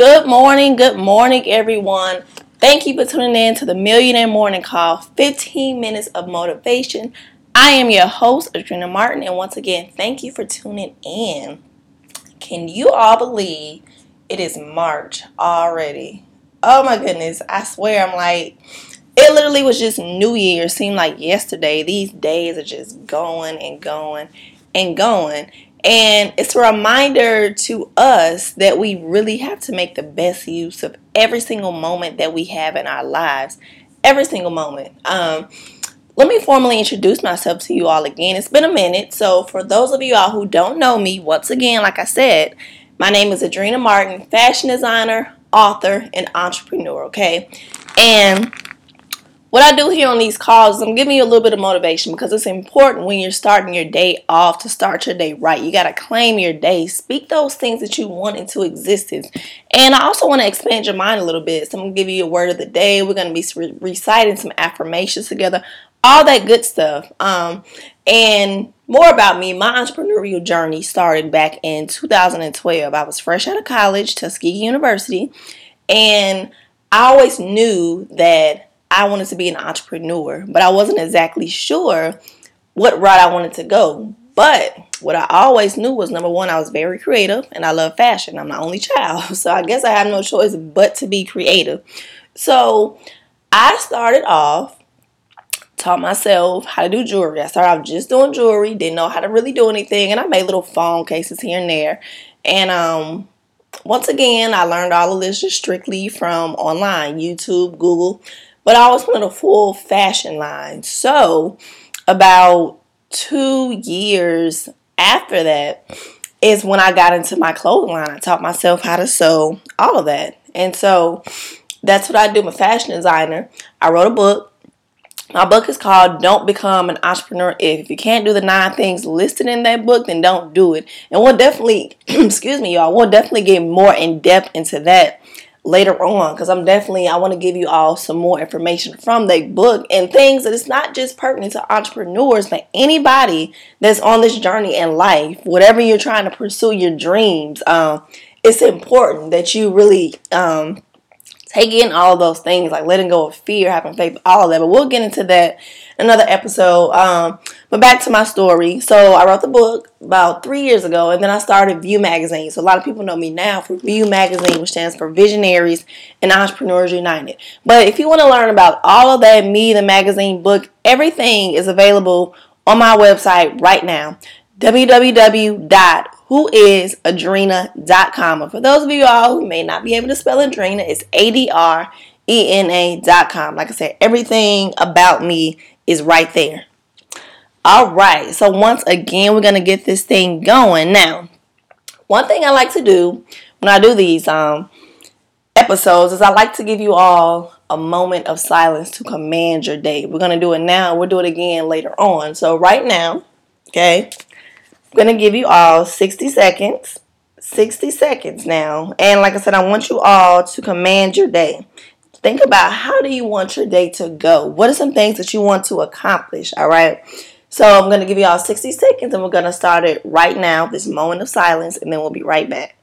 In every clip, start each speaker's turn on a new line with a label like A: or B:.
A: Good morning, good morning, everyone. Thank you for tuning in to the Millionaire Morning Call 15 minutes of motivation. I am your host, Adrena Martin, and once again, thank you for tuning in. Can you all believe it is March already? Oh my goodness, I swear I'm like, it literally was just New Year. Seemed like yesterday. These days are just going and going and going. And it's a reminder to us that we really have to make the best use of every single moment that we have in our lives. Every single moment. Um, let me formally introduce myself to you all again. It's been a minute. So, for those of you all who don't know me, once again, like I said, my name is Adrena Martin, fashion designer, author, and entrepreneur. Okay. And what I do here on these calls is I'm giving you a little bit of motivation because it's important when you're starting your day off to start your day right. You got to claim your day. Speak those things that you want into existence. And I also want to expand your mind a little bit. So I'm going to give you a word of the day. We're going to be re- reciting some affirmations together, all that good stuff. Um, and more about me, my entrepreneurial journey started back in 2012. I was fresh out of college, Tuskegee University, and I always knew that I wanted to be an entrepreneur, but I wasn't exactly sure what route I wanted to go. But what I always knew was number one, I was very creative and I love fashion. I'm my only child. So I guess I have no choice but to be creative. So I started off, taught myself how to do jewelry. I started off just doing jewelry, didn't know how to really do anything, and I made little phone cases here and there. And um, once again, I learned all of this just strictly from online, YouTube, Google. But I always wanted a full fashion line. So about two years after that is when I got into my clothing line. I taught myself how to sew, all of that. And so that's what I do. I'm a fashion designer. I wrote a book. My book is called Don't Become an Entrepreneur If. If you can't do the nine things listed in that book, then don't do it. And we'll definitely, excuse me, y'all, we'll definitely get more in depth into that later on because I'm definitely I want to give you all some more information from the book and things that it's not just pertinent to entrepreneurs but anybody that's on this journey in life whatever you're trying to pursue your dreams um, it's important that you really um, take in all those things like letting go of fear having faith all of that. But we'll get into that another episode. Um, but back to my story. So I wrote the book about three years ago, and then I started View Magazine. So a lot of people know me now for View Magazine, which stands for Visionaries and Entrepreneurs United. But if you want to learn about all of that, me, the magazine, book, everything is available on my website right now www.whoisadrena.com. And for those of you all who may not be able to spell Adrena, it's A D R E N A.com. Like I said, everything about me is right there. All right, so once again, we're gonna get this thing going. Now, one thing I like to do when I do these um, episodes is I like to give you all a moment of silence to command your day. We're gonna do it now. We'll do it again later on. So right now, okay, I'm gonna give you all 60 seconds. 60 seconds now. And like I said, I want you all to command your day think about how do you want your day to go? What are some things that you want to accomplish? All right. So I'm going to give you all 60 seconds and we're going to start it right now, this moment of silence, and then we'll be right back.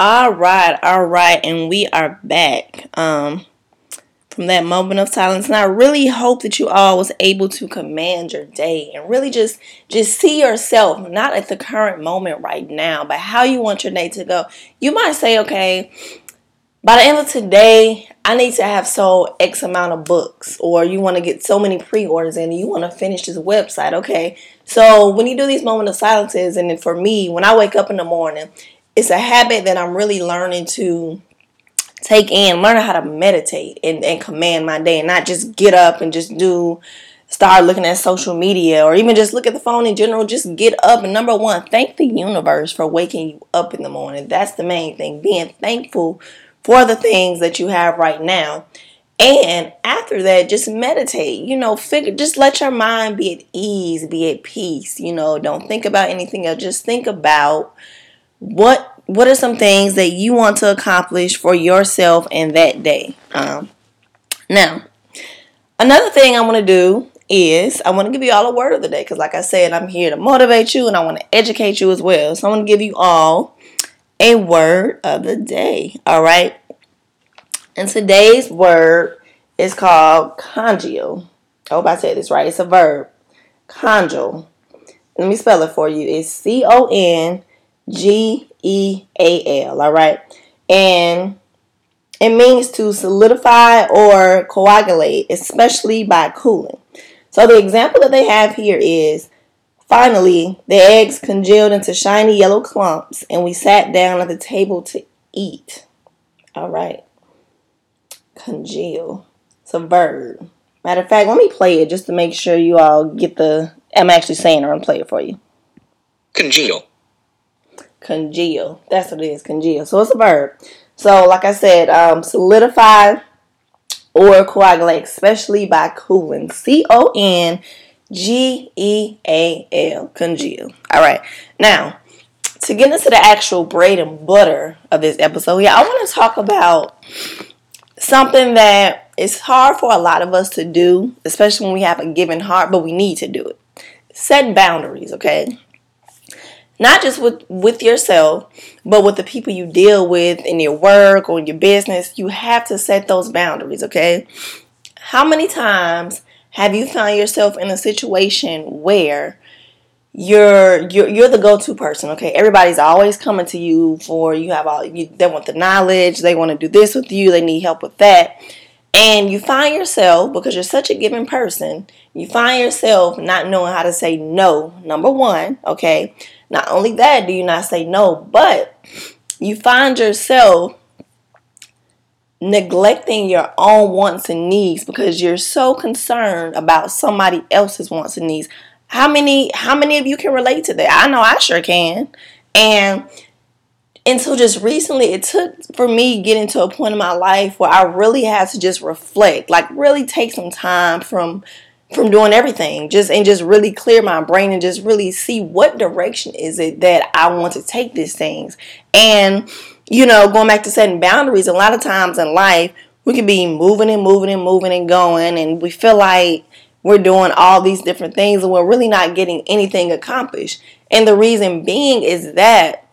A: All right, all right, and we are back. Um, from that moment of silence. And I really hope that you all was able to command your day and really just just see yourself, not at the current moment right now, but how you want your day to go. You might say, okay, by the end of today, I need to have sold X amount of books, or you want to get so many pre-orders in, and you want to finish this website. Okay, so when you do these moment of silences, and for me, when I wake up in the morning, it's a habit that I'm really learning to take in, learning how to meditate and, and command my day, and not just get up and just do start looking at social media or even just look at the phone in general. Just get up and number one, thank the universe for waking you up in the morning. That's the main thing. Being thankful for the things that you have right now. And after that, just meditate. You know, figure just let your mind be at ease, be at peace. You know, don't think about anything else. Just think about what what are some things that you want to accomplish for yourself in that day. Um, now, another thing I want to do is I want to give you all a word of the day because, like I said, I'm here to motivate you and I want to educate you as well. So I want to give you all a word of the day. All right. And today's word is called congeal. I hope I said this right. It's a verb. Congeal. Let me spell it for you. It's C O N G E A L. All right. And it means to solidify or coagulate, especially by cooling. So the example that they have here is Finally, the eggs congealed into shiny yellow clumps, and we sat down at the table to eat. All right. Congeal. It's a verb. Matter of fact, let me play it just to make sure you all get the. I'm actually saying it. I'm play it for you.
B: Congeal.
A: Congeal. That's what it is. Congeal. So it's a verb. So, like I said, um, solidify or coagulate, especially by cooling. C O N G E A L, congeal. All right. Now, to get into the actual bread and butter of this episode, yeah, I want to talk about something that is hard for a lot of us to do, especially when we have a given heart, but we need to do it. Set boundaries, okay? Not just with with yourself, but with the people you deal with in your work or in your business. You have to set those boundaries, okay? How many times have you found yourself in a situation where you're you're you're the go-to person okay everybody's always coming to you for you have all you, they want the knowledge they want to do this with you they need help with that and you find yourself because you're such a giving person you find yourself not knowing how to say no number one okay not only that do you not say no but you find yourself neglecting your own wants and needs because you're so concerned about somebody else's wants and needs. How many how many of you can relate to that? I know I sure can. And until just recently it took for me getting to a point in my life where I really had to just reflect, like really take some time from from doing everything just and just really clear my brain and just really see what direction is it that I want to take these things. And you know, going back to setting boundaries, a lot of times in life, we can be moving and moving and moving and going, and we feel like we're doing all these different things and we're really not getting anything accomplished. And the reason being is that,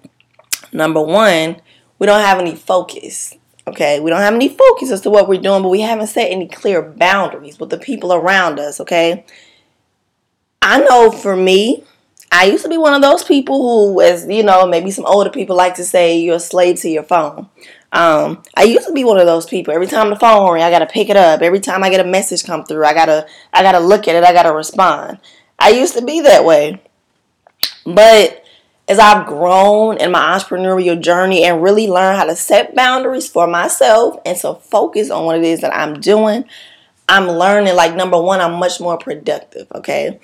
A: number one, we don't have any focus. Okay, we don't have any focus as to what we're doing, but we haven't set any clear boundaries with the people around us. Okay, I know for me, I used to be one of those people who, as you know, maybe some older people like to say, you're a slave to your phone. Um, I used to be one of those people. Every time the phone rings, I gotta pick it up. Every time I get a message come through, I gotta, I gotta look at it. I gotta respond. I used to be that way, but as I've grown in my entrepreneurial journey and really learned how to set boundaries for myself and to focus on what it is that I'm doing, I'm learning. Like number one, I'm much more productive. Okay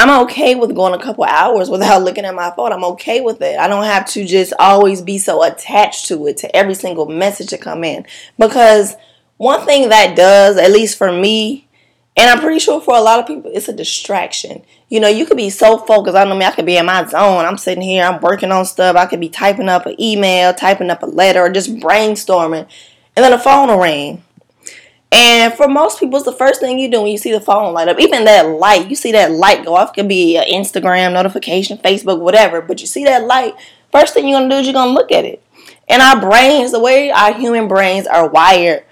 A: I'm okay with going a couple hours without looking at my phone. I'm okay with it. I don't have to just always be so attached to it, to every single message to come in. Because one thing that does, at least for me, and I'm pretty sure for a lot of people, it's a distraction. You know, you could be so focused. I know me, I could be in my zone. I'm sitting here, I'm working on stuff. I could be typing up an email, typing up a letter, or just brainstorming. And then the phone will ring. And for most people, it's the first thing you do when you see the phone light up. Even that light, you see that light go off. It could be an Instagram notification, Facebook, whatever. But you see that light, first thing you're gonna do is you're gonna look at it. And our brains, the way our human brains are wired,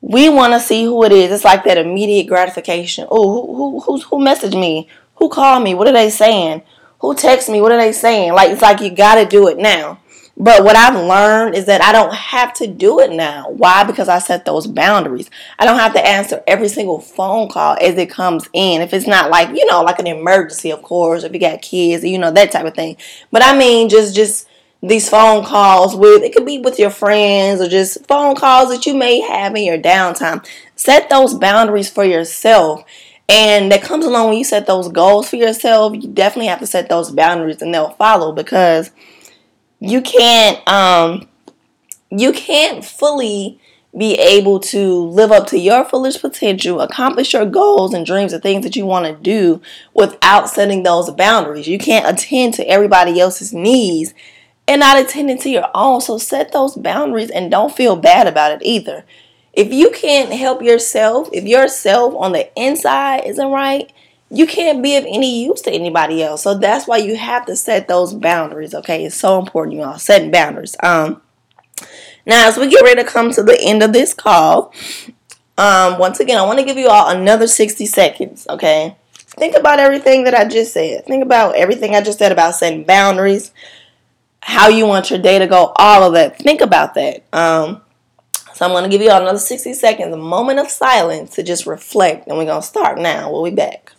A: we want to see who it is. It's like that immediate gratification. Oh, who who who who messaged me? Who called me? What are they saying? Who texted me? What are they saying? Like it's like you got to do it now. But what I've learned is that I don't have to do it now. Why? Because I set those boundaries. I don't have to answer every single phone call as it comes in. If it's not like, you know, like an emergency, of course, if you got kids, you know, that type of thing. But I mean, just, just, these phone calls with it could be with your friends or just phone calls that you may have in your downtime set those boundaries for yourself and that comes along when you set those goals for yourself you definitely have to set those boundaries and they'll follow because you can't um you can't fully be able to live up to your fullest potential, accomplish your goals and dreams and things that you want to do without setting those boundaries. You can't attend to everybody else's needs and not attending to your own. So set those boundaries and don't feel bad about it either. If you can't help yourself, if yourself on the inside isn't right, you can't be of any use to anybody else. So that's why you have to set those boundaries. Okay, it's so important, you all setting boundaries. Um, now as we get ready to come to the end of this call, um, once again, I want to give you all another 60 seconds. Okay, think about everything that I just said. Think about everything I just said about setting boundaries, how you want your day to go, all of that. Think about that. Um, so I'm going to give you all another 60 seconds, a moment of silence to just reflect, and we're going to start now. We'll be back.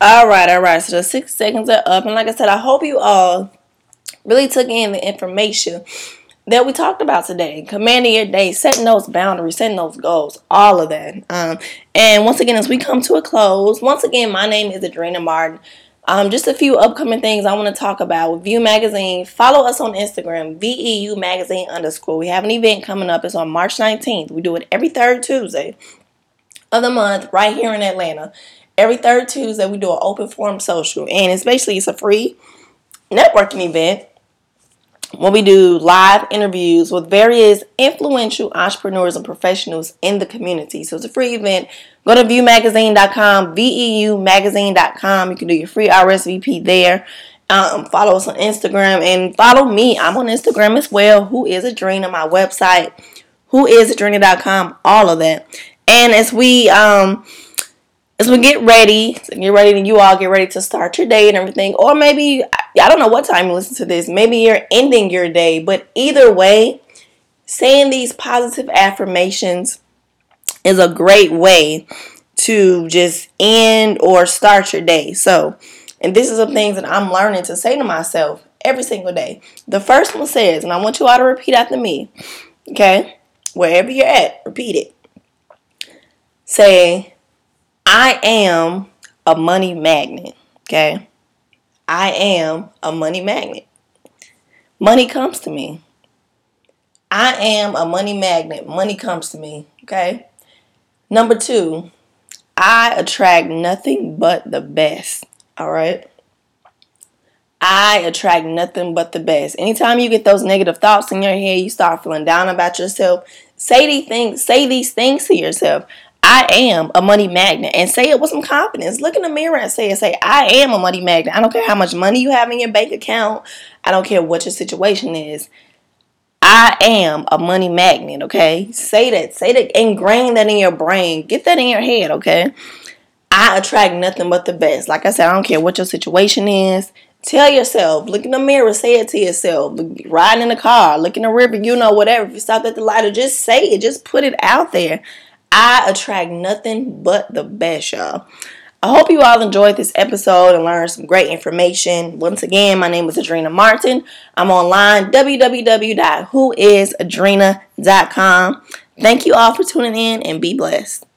A: All right, all right. So the six seconds are up. And like I said, I hope you all really took in the information that we talked about today. Commanding your day, setting those boundaries, setting those goals, all of that. Um, and once again, as we come to a close, once again, my name is Adrena Martin. Um, just a few upcoming things I want to talk about with View Magazine. Follow us on Instagram, VEU Magazine underscore. We have an event coming up. It's on March 19th. We do it every third Tuesday of the month right here in Atlanta every third Tuesday we do an open forum social, and it's basically it's a free networking event where we do live interviews with various influential entrepreneurs and professionals in the community. So it's a free event. Go to viewmagazine.com, veumagazine.com. You can do your free RSVP there. Um, follow us on Instagram and follow me. I'm on Instagram as well. Who is Adrena? My website, who is Adrena.com, all of that. And as we um as we get ready, get ready, and you all get ready to start your day and everything, or maybe I don't know what time you listen to this. Maybe you're ending your day, but either way, saying these positive affirmations is a great way to just end or start your day. So, and this is some things that I'm learning to say to myself every single day. The first one says, and I want you all to repeat after me, okay? Wherever you're at, repeat it. Say, I am a money magnet, okay? I am a money magnet. Money comes to me. I am a money magnet. Money comes to me, okay? Number two, I attract nothing but the best, all right? I attract nothing but the best. Anytime you get those negative thoughts in your head, you start feeling down about yourself, say these things, say these things to yourself. I am a money magnet and say it with some confidence. Look in the mirror and say it. Say, I am a money magnet. I don't care how much money you have in your bank account. I don't care what your situation is. I am a money magnet, okay? Say that. Say that. Ingrain that in your brain. Get that in your head, okay? I attract nothing but the best. Like I said, I don't care what your situation is. Tell yourself, look in the mirror, say it to yourself. Riding in the car, look in the river, you know, whatever. If you stop at the light, or just say it, just put it out there. I attract nothing but the best, y'all. I hope you all enjoyed this episode and learned some great information. Once again, my name is Adrena Martin. I'm online, www.whoisadrena.com. Thank you all for tuning in and be blessed.